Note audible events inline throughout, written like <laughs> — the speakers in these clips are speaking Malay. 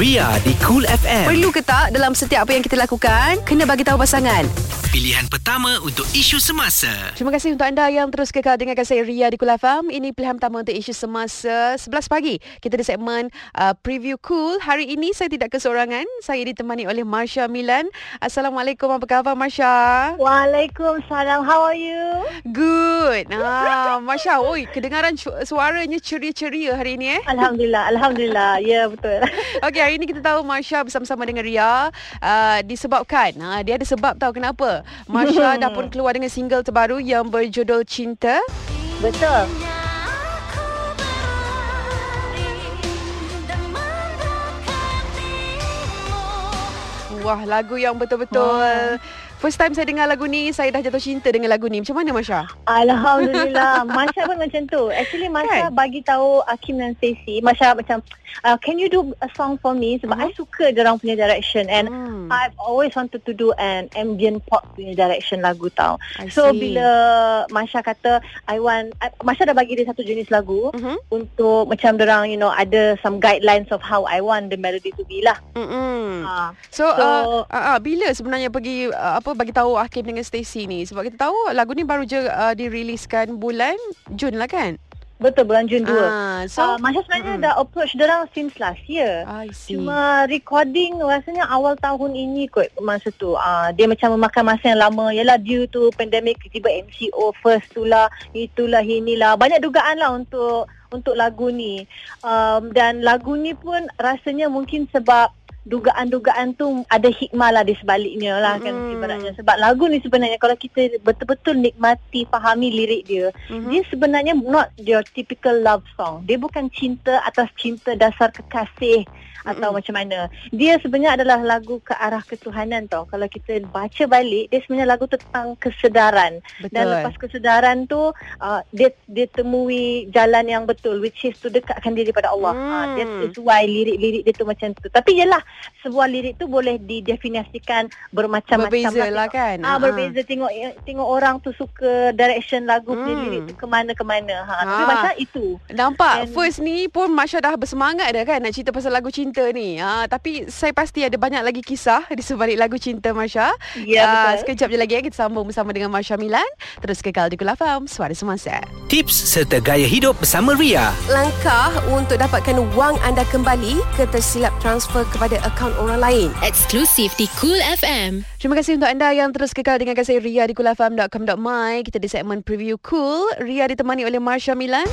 Ria di Cool FM. Perlu ke tak dalam setiap apa yang kita lakukan, kena bagi tahu pasangan. Pilihan pertama untuk isu semasa. Terima kasih untuk anda yang terus kekal dengan kasih Ria di Kul FM. Ini pilihan pertama untuk isu semasa 11 pagi. Kita di segmen uh, Preview Cool. Hari ini saya tidak keseorangan. Saya ditemani oleh Marsha Milan. Assalamualaikum. Apa khabar Marsha? Waalaikumsalam. How are you? Good. Ah, Marsha, oi, kedengaran su- suaranya ceria-ceria hari ini eh. Alhamdulillah. Alhamdulillah. Ya, yeah, betul. <laughs> Okey, hari ini kita tahu Marsha bersama-sama dengan Ria uh, disebabkan uh, dia ada sebab tahu kenapa. Marsha <laughs> dah pun keluar dengan single terbaru yang berjudul Cinta. betul. Wah, lagu yang betul-betul First time saya dengar lagu ni, saya dah jatuh cinta dengan lagu ni. Macam mana Marsha? Alhamdulillah. <laughs> Masya pun macam tu. Actually Masya Kan? bagi tahu Akim dan Stacey. Masya macam uh, can you do a song for me sebab Mhm. I suka dia orang punya direction and Hmm. I've always wanted to do an ambient pop punya direction lagu tau. I So see. bila Masya kata I want I, Masya dah bagi dia satu jenis lagu Mhm. untuk macam dia orang you know ada some guidelines of how I want the melody to be lah. Mm-mm. Ha. So, So- uh, uh, uh, bila sebenarnya pergi uh, apa bagi tahu Hakim dengan Stacey ni? Sebab kita tahu lagu ni baru je uh, diriliskan bulan Jun lah kan? Betul bulan Jun 2. Ah, so uh, Masya sebenarnya mm-mm. dah approach dia orang since last year. I see. Cuma recording rasanya awal tahun ini kot masa tu. Uh, dia macam memakan masa yang lama. Yalah due to pandemic tiba MCO first tu lah. Itulah inilah. Banyak dugaan lah untuk untuk lagu ni. Um, dan lagu ni pun rasanya mungkin sebab dugaan-dugaan tu ada hikmah lah di sebaliknya lah kan ibaratnya. Sebab lagu ni sebenarnya kalau kita betul-betul nikmati, fahami lirik dia, Mhm. dia sebenarnya not your typical love song. Dia bukan cinta atas cinta dasar kekasih atau Mm-mm. macam mana. Dia sebenarnya adalah lagu ke arah ketuhanan tau. Kalau kita baca balik, dia sebenarnya lagu tentang kesedaran. Betul. Dan lepas kesedaran tu, uh, dia dia temui jalan yang betul which is to dekatkan diri pada Allah. Hmm. Uh, that is why lirik-lirik dia tu macam tu. Tapi yelah, sebuah lirik tu boleh didefinisikan bermacam-macam Berbeza lah kan? Ah, Ah, berbeza tengok tengok orang tu suka direction lagu Hmm. lirik tu ke mana ke mana. Ha, tapi Ah. macam itu. Nampak And- first ni pun Masya dah bersemangat dah kan nak cerita pasal lagu cinta ni. Ha, tapi saya pasti ada banyak lagi kisah di sebalik lagu cinta Masya. Ya Ah, betul. sekejap je lagi eh, kita sambung bersama dengan Masya Milan. Terus kekal di Kula Faham, Suara Semasa. Tips serta gaya hidup bersama Ria. Langkah untuk dapatkan wang anda kembali ke tersilap transfer kepada akaun orang lain. Eksklusif di Cool FM. Terima kasih untuk anda yang terus kekal dengan kasih Ria di kulafam.com.my. Kita di segmen Preview Cool. Ria ditemani oleh Marsha Milan.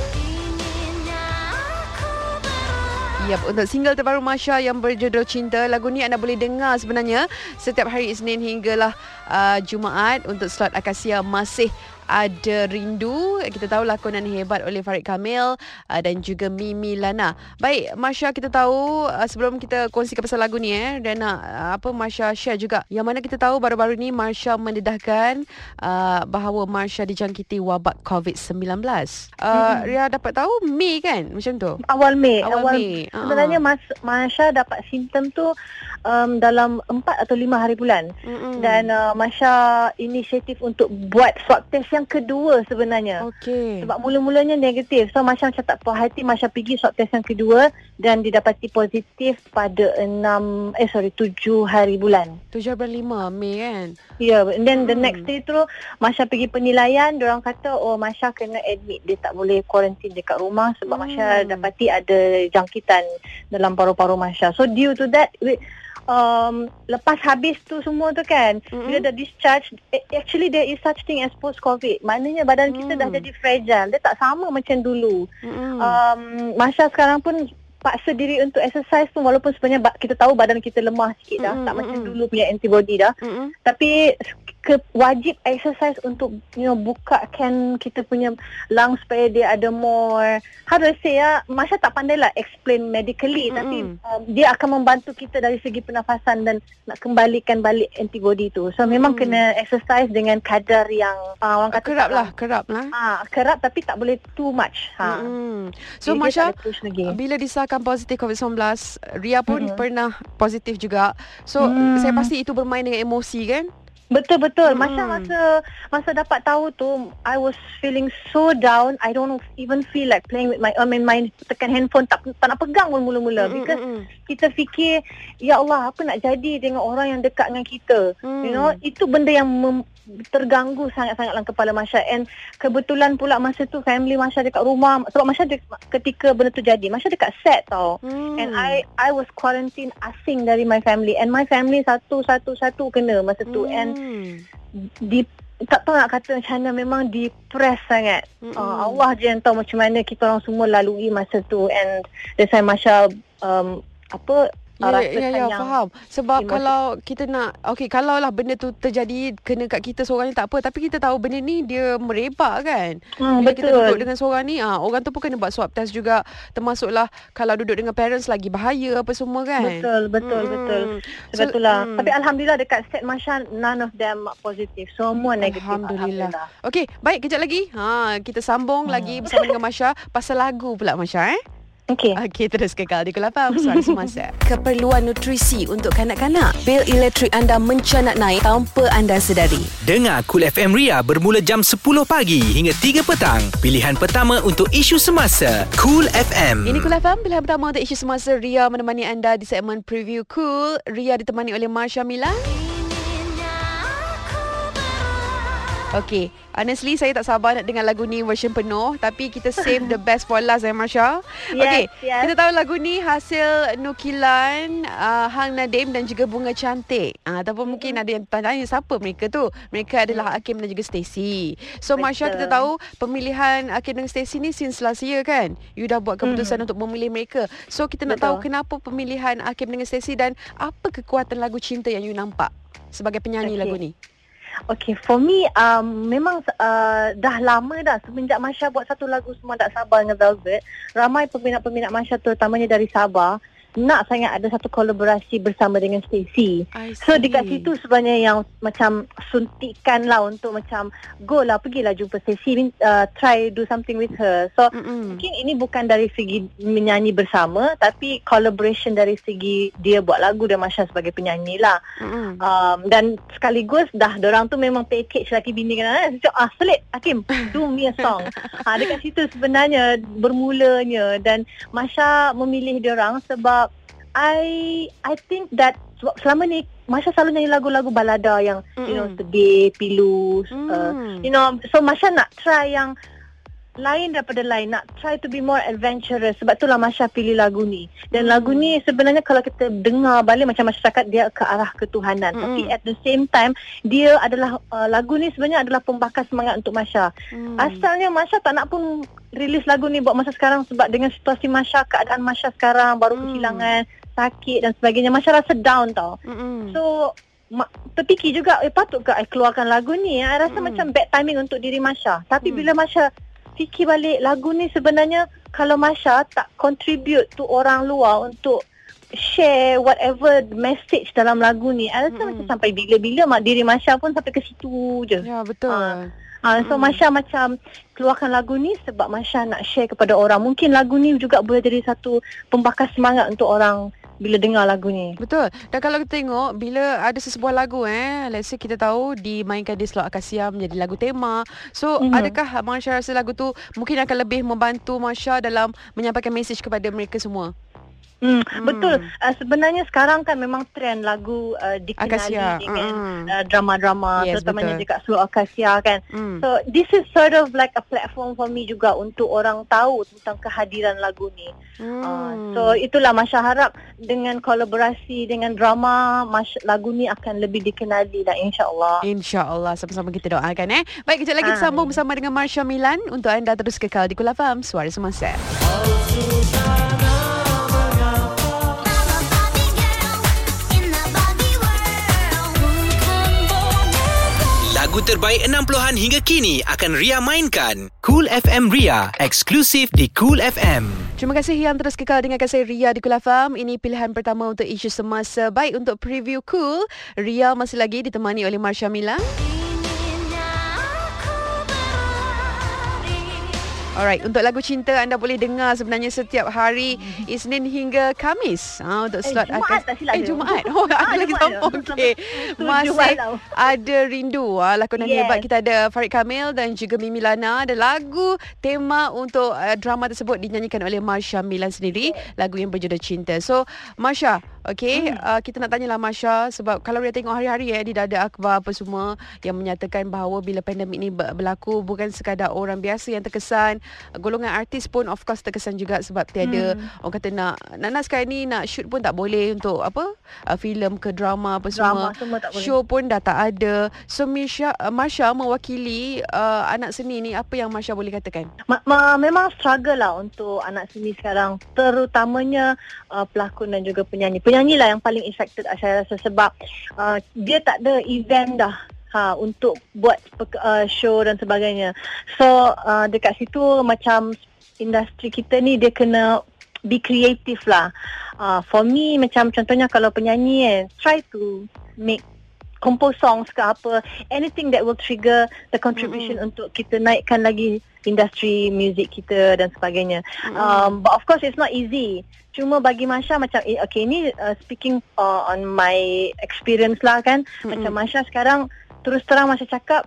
Yap, untuk single terbaru Masha yang berjudul Cinta, lagu ni anda boleh dengar sebenarnya setiap hari Isnin hinggalah uh, Jumaat untuk slot Akasia masih ada rindu. Kita tahu lakonan hebat oleh Farid Kamil uh, dan juga Mimi Lana. Baik, Masha kita tahu uh, sebelum kita kongsikan pasal lagu ni eh dan nak uh, apa Masha share juga. Yang mana kita tahu baru-baru ni Masha mendedahkan uh, bahawa Masha dijangkiti wabak COVID-19. Uh, Ria dapat tahu Mei kan? Macam tu. Awal Mei. Awal Mei. Sebenarnya Ah. Mas Masya dapat simptom tu um, dalam 4 atau 5 hari bulan. Mm-mm. Dan uh, Masya inisiatif untuk buat swab test yang kedua sebenarnya. Okey. Sebab mula-mulanya negatif. So Masya macam tak puas hati Masya pergi swab test yang kedua dan didapati positif pada 6 eh sorry 7 hari bulan. 7 bulan 5 Mei kan? Ya, yeah, and then the Hmm. next day tu Masya pergi penilaian, orang kata oh Masya kena admit, dia tak boleh quarantine dekat rumah sebab Hmm. Masya dapati ada jangkitan dalam paru-paru Masya. So due to that, we, um, lepas habis tu semua tu kan, Mm-mm. bila dah discharge, actually there is such thing as post-COVID. Maknanya badan kita dah Hmm. jadi fragile, dia tak sama macam dulu. Mm-mm. Um, Masya sekarang pun paksa diri untuk exercise tu walaupun sebenarnya kita tahu badan kita lemah sikit dah, Mm-mm, tak macam mm-mm. dulu punya antibody dah. Mm-mm. Tapi ke, wajib exercise untuk you know bukakan kita punya lungs supaya dia ada more how do I say ya Masya tak pandai lah explain medically Mm-mm. tapi um, dia akan membantu kita dari segi pernafasan dan nak kembalikan balik antibody tu so memang Mm. kena exercise dengan kadar yang uh, orang kata kerap lah, kerap lah. Ah, kerap tapi tak boleh too much. Ha. Mm-mm. So Jadi Masya, bila disahkan positif COVID-19, Ria pun Mm-mm. pernah positif juga. So Hmm. saya pasti itu bermain dengan emosi kan? Betul betul. Hmm. Masya masa masa dapat tahu tu, I was feeling so down. I don't even feel like playing with my I mean my tekan handphone tak tak nak pegang pun mula-mula Mm, because mm, mm. kita fikir ya Allah apa nak jadi dengan orang yang dekat dengan kita. Hmm. You know, itu benda yang mem- terganggu sangat-sangat dalam kepala Masya. And kebetulan pula masa tu family Masya dekat rumah. Sebab Masya de- ketika benda tu jadi Masya dekat set tau. Hmm. and I I was quarantine asing dari my family. And my family satu-satu-satu kena masa tu. And Hmm. di tak tahu nak kata macam mana memang depressed sangat. Uh, Allah je yang tahu macam mana kita orang semua lalui masa tu. And that's why Masya um, apa Ya, ya, ya, sayang. faham. Sebab Emosi. kalau kita nak, okey, kalau lah benda tu terjadi kena kat kita seorang ni tak apa. Tapi kita tahu benda ni dia merebak kan. Hmm, Bila kita duduk betul. dengan seorang ni, ah orang tu pun kena buat swab test juga. Termasuklah kalau duduk dengan parents lagi bahaya apa semua kan. Betul, betul, Mm-mm. betul. So, Sebab itulah. mm. Tapi Alhamdulillah dekat set Masya, none of them positive. Semua negatif. Alhamdulillah. Okey, baik kejap lagi. Ha, kita sambung lagi bersama dengan Masya pasal lagu pula Masya eh. Okey. Okey, terus kekal di Kul FM Suara Semasa. <laughs> Keperluan nutrisi untuk kanak-kanak. Bil elektrik anda mencanak naik tanpa anda sedari. Dengar Cool FM Ria bermula jam 10 pagi hingga 3 petang. Pilihan pertama untuk isu semasa. Cool FM. Ini Cool FM, pilihan pertama untuk isu semasa Ria menemani anda di segmen Preview Cool. Ria ditemani oleh Marsha Milan. Okay, honestly saya tak sabar nak dengar lagu ni version penuh tapi kita save the best for last eh Marsha. Yes, okay, yes. kita tahu lagu ni hasil nukilan uh, Hang Nadim dan juga Bunga Cantik. Uh, ataupun mungkin ada yang tanya siapa mereka tu. Mereka adalah Hakim dan juga Stacy. So Marsha kita tahu pemilihan Hakim dan Stacy ni since last year kan. You dah buat keputusan untuk memilih mereka. So kita nak Betul. tahu kenapa pemilihan Hakim dengan Stacy dan apa kekuatan lagu cinta yang you nampak sebagai penyanyi Okay. lagu ni. Okay, for me um, memang uh, dah lama dah semenjak Masya buat satu lagu semua tak sabar dengan Velvet. Ramai peminat-peminat Masya terutamanya dari Sabah nak sangat ada satu kolaborasi bersama dengan Stacey. I So dekat situ sebenarnya yang macam suntikan lah untuk macam go lah pergilah jumpa Stacey uh, try do something with her. So Mm-mm. Mungkin ini bukan dari segi menyanyi bersama tapi collaboration dari segi dia buat lagu dan Masya sebagai penyanyi lah. Mm-mm. Um, dan sekaligus dah orang tu memang package laki bini kan. Eh? Ah selit Hakim do me a song. <laughs> ha, dekat situ sebenarnya bermulanya dan Masya memilih orang sebab I I think that sebab selama ni Masya selalu nyanyi lagu-lagu balada yang you know Mm-mm. sedih, pilu, uh, Mm. you know so Masya nak try yang lain daripada lain nak try to be more adventurous sebab itulah Masya pilih lagu ni dan Hmm. lagu ni sebenarnya kalau kita dengar balik macam masyarakat dia ke arah ketuhanan Mm-mm. tapi at the same time dia adalah uh, lagu ni sebenarnya adalah pembakar semangat untuk Masya Mm. asalnya Masya tak nak pun release lagu ni buat masa sekarang sebab dengan situasi Masya keadaan Masya sekarang baru Hmm. kehilangan sakit dan sebagainya Masya rasa down tau Mm-mm. So ma- terfikir juga eh patut ke I keluarkan lagu ni I rasa Mm. macam bad timing untuk diri Masya Tapi Mm. bila Masya fikir balik lagu ni sebenarnya Kalau Masya tak contribute to orang luar untuk share whatever message dalam lagu ni I rasa Mm-mm. macam sampai bila-bila mak diri Masya pun sampai ke situ je Ya betul. Ah. Ha, so Mm. Masya macam keluarkan lagu ni sebab Masya nak share kepada orang. Mungkin lagu ni juga boleh jadi satu pembakar semangat untuk orang bila dengar lagu ni. Betul. Dan kalau kita tengok bila ada sesebuah lagu eh, let's say kita tahu dimainkan di Slot Akasia menjadi lagu tema. So, Mhm. adakah Masya rasa lagu tu mungkin akan lebih membantu Masya dalam menyampaikan mesej kepada mereka semua? Hmm, Hmm. Betul. Uh, sebenarnya sekarang kan memang trend lagu uh, dikenali Akasia. dengan Mm. uh, drama-drama Yes, terutamanya betul. dekat Slow Akasia kan. Hmm. So this is sort of like a platform for me juga untuk orang tahu tentang kehadiran lagu ni. Hmm. Uh, so itulah Masya harap dengan kolaborasi dengan drama Masya, lagu ni akan lebih dikenali lah insya-Allah. InsyaAllah sama-sama kita doakan eh. Baik, kejap lagi kita sambung bersama dengan Marsha Milan untuk anda terus kekal di Kul FM, Suara Semasa. Lagu terbaik 60-an hingga kini akan Ria mainkan. Cool FM Ria, eksklusif di Cool FM. Terima kasih yang terus kekal dengan saya Ria di Kul FM. Ini pilihan pertama untuk isu semasa. Baik untuk preview Cool, Ria masih lagi ditemani oleh Marsha Milan. Alright, untuk lagu cinta anda boleh dengar sebenarnya setiap hari Isnin hingga Kamis. Ha untuk Eh, slot Jumaat akan tak silap Eh. Jumaat. <laughs> Oh, Ah, aku lagi Jumaat sama. Okey. <laughs> Masih ada rindu ah lakonan Yes. hebat kita ada Farid Kamil dan juga Mimi Lana ada lagu tema untuk uh, drama tersebut dinyanyikan oleh Marsha Milan sendiri lagu yang berjudul Cinta. So Marsha, okey Hmm. uh, kita nak tanyalah Marsha sebab kalau dia tengok hari-hari eh di dada akhbar apa semua yang menyatakan bahawa bila pandemik ni ber- berlaku bukan sekadar orang biasa yang terkesan, golongan artis pun of course terkesan juga sebab tiada Hmm. orang kata nak nak sekarang ni nak shoot pun tak boleh untuk apa uh, filem ke drama apa semua. Drama semua tak boleh. Show pun dah tak ada. So Misha, uh, Marsha mewakili uh, anak seni ni apa yang Marsha boleh katakan? Ma- ma- memang struggle lah untuk anak seni sekarang terutamanya uh, pelakon dan juga penyanyi. Penyanyi lah yang paling affected ah, saya rasa sebab uh, dia tak ada event dah ha untuk buat uh, show dan sebagainya. So uh, dekat situ macam industri kita ni dia kena be creative lah. Uh, for me macam contohnya kalau penyanyi eh try to make compose songs ke apa anything that will trigger the contribution mm-hmm. untuk kita naikkan lagi industri music kita dan sebagainya. Mm-hmm. Um, but of course it's not easy. Cuma bagi Masha macam eh, okay ni uh, speaking uh, on my experience lah kan. Mm-hmm. Macam Masha sekarang terus terang Masha cakap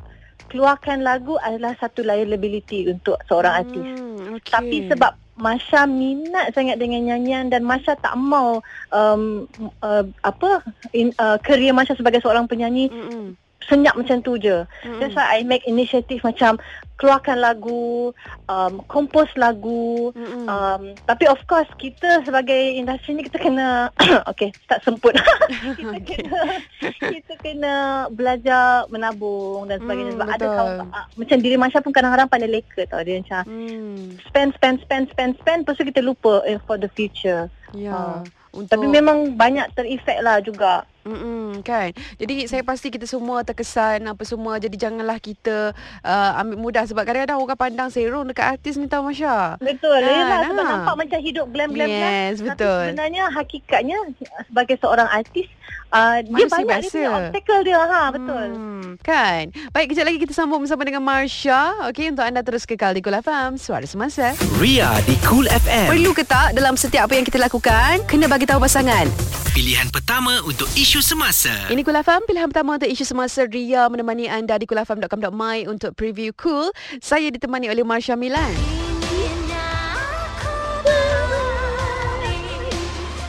keluarkan lagu adalah satu liability untuk seorang artis. Hmm, okay. Tapi sebab Masha minat sangat dengan nyanyian dan Masha tak mau um, uh, apa in, uh, career Masha sebagai seorang penyanyi Mm-mm. Senyap macam tu je. Mm-mm. That's why I make initiative macam keluarkan lagu, um, compose lagu. Mm-mm. Um, tapi of course kita sebagai industri ni kita kena <coughs> okay start semput. <laughs> kita <laughs> Okay. kena <laughs> kita kena belajar menabung dan sebagainya Hmm, sebab ada betul. kawan uh, macam diri Masha pun kadang-kadang pandai leka tau dia macam Hmm. spend spend spend spend spend lepas tu kita lupa eh, for the future. Ya. Ah. Untuk Tapi memang banyak terefek lah juga. Mm-mm, kan Jadi saya pasti kita semua terkesan Apa semua Jadi janganlah kita uh, Ambil mudah Sebab kadang-kadang orang pandang Serong dekat artis ni tau Masya Betul. Kan, Yelah, sebab ah. nampak macam hidup glam-glam Yes, Tapi betul. sebenarnya hakikatnya sebagai seorang artis uh, dia Manusia banyak dia biasa. punya obstacle dia ha betul. hmm, Kan Baik kejap lagi kita sambung bersama dengan Marsha Okey untuk anda terus kekal di Kul FM Suara Semasa Ria di Cool FM. Perlu ke tak dalam setiap apa yang kita lakukan, kena bagi tahu pasangan. Pilihan pertama untuk isu semasa. Ini Kul FM Pilihan pertama untuk isu semasa Ria menemani anda di kulfm.com.my Untuk preview Cool Saya ditemani oleh Marsha Milan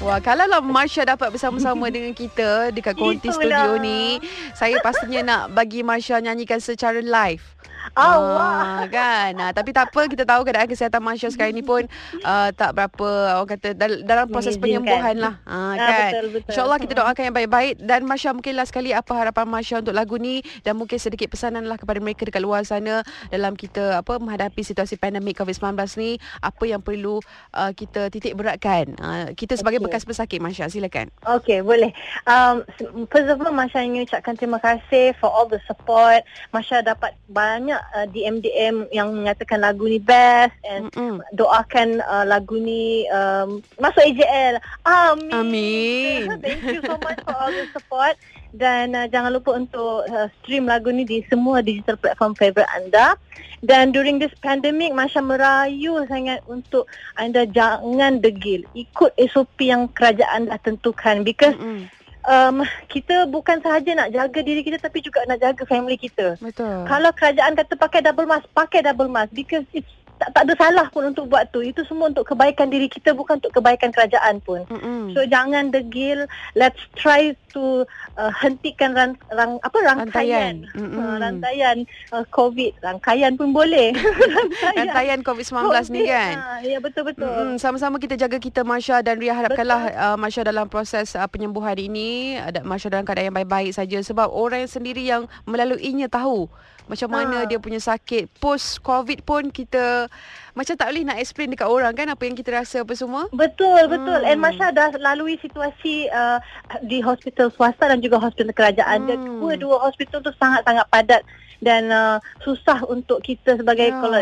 Wah, kalau lah Marsha dapat bersama-sama <laughs> dengan kita dekat Konti. Studio ni, saya pastinya nak bagi Marsha nyanyikan secara live. Ah, Ah, kan. Ah, tapi tak apa, kita tahu keadaan kesihatan Marsha sekarang ni pun uh, tak berapa orang kata dal- dalam proses penyembuhan lah. Ah, Ah, kan. betul, betul. InsyaAllah kita doakan yang baik-baik dan Marsha mungkin last sekali apa harapan Marsha untuk lagu ni dan mungkin sedikit pesanan lah kepada mereka dekat luar sana dalam kita apa menghadapi situasi pandemik COVID-19 ni, apa yang perlu uh, kita titik beratkan. Uh, kita sebagai Okey. bekas pesakit Marsha, silakan. Okay, boleh. Um, first of all, Masya ingin ucapkan terima kasih for all the support. Masya dapat banyak uh, DM-DM yang mengatakan lagu ni best and Mm-mm. doakan uh, lagu ni um, masuk AJL. Amin. Amin. <laughs> Thank you so much for all the support. Dan uh, jangan lupa untuk uh, stream lagu ni di semua digital platform favourite anda. Dan during this pandemic, Masya merayu sangat untuk anda jangan degil. Ikut SOP yang kerajaan dah tentukan. Because Mm-mm. Um, kita bukan sahaja nak jaga diri kita tapi juga nak jaga family kita. Betul. Kalau kerajaan kata pakai double mask, pakai double mask because it's tak, tak ada salah pun untuk buat tu. Itu semua untuk kebaikan diri kita bukan untuk kebaikan kerajaan pun. Mm-mm. So jangan degil. Let's try to uh, hentikan ran, rang, apa rangkaian Rantaian. Mm-mm. uh, rantaian uh, COVID. Rangkaian pun boleh. <laughs> Rantaian COVID-19 ni kan. Ha, ya betul betul. Mm-mm, sama-sama kita jaga kita Masya dan Ria harapkanlah uh, Masya dalam proses uh, penyembuhan ini ada Masya dalam keadaan yang baik-baik saja sebab orang yang sendiri yang melaluinya tahu macam mana Ha. dia punya sakit post covid pun kita macam tak boleh nak explain dekat orang kan apa yang kita rasa apa semua Betul, betul. Hmm. And Masya dah lalui situasi uh, di hospital swasta dan juga hospital kerajaan. Dan Hmm. dua-dua hospital tu sangat-sangat padat dan uh, susah untuk kita sebagai Ya. kalau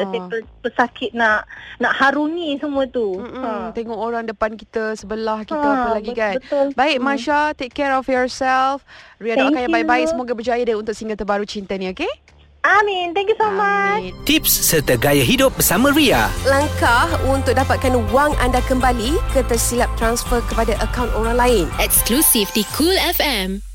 pesakit nak nak harungi semua tu. Mm-mm, tengok orang depan kita sebelah kita Ha, apa lagi kan betul. Baik Hmm. Masya take care of yourself Ria doakan yang baik-baik semoga berjaya deh untuk single terbaru cinta ni okey Amin. Thank you so much. Amin. Tips serta gaya hidup bersama Ria. Langkah untuk dapatkan wang anda kembali ke tersilap transfer kepada akaun orang lain. Eksklusif di Cool FM.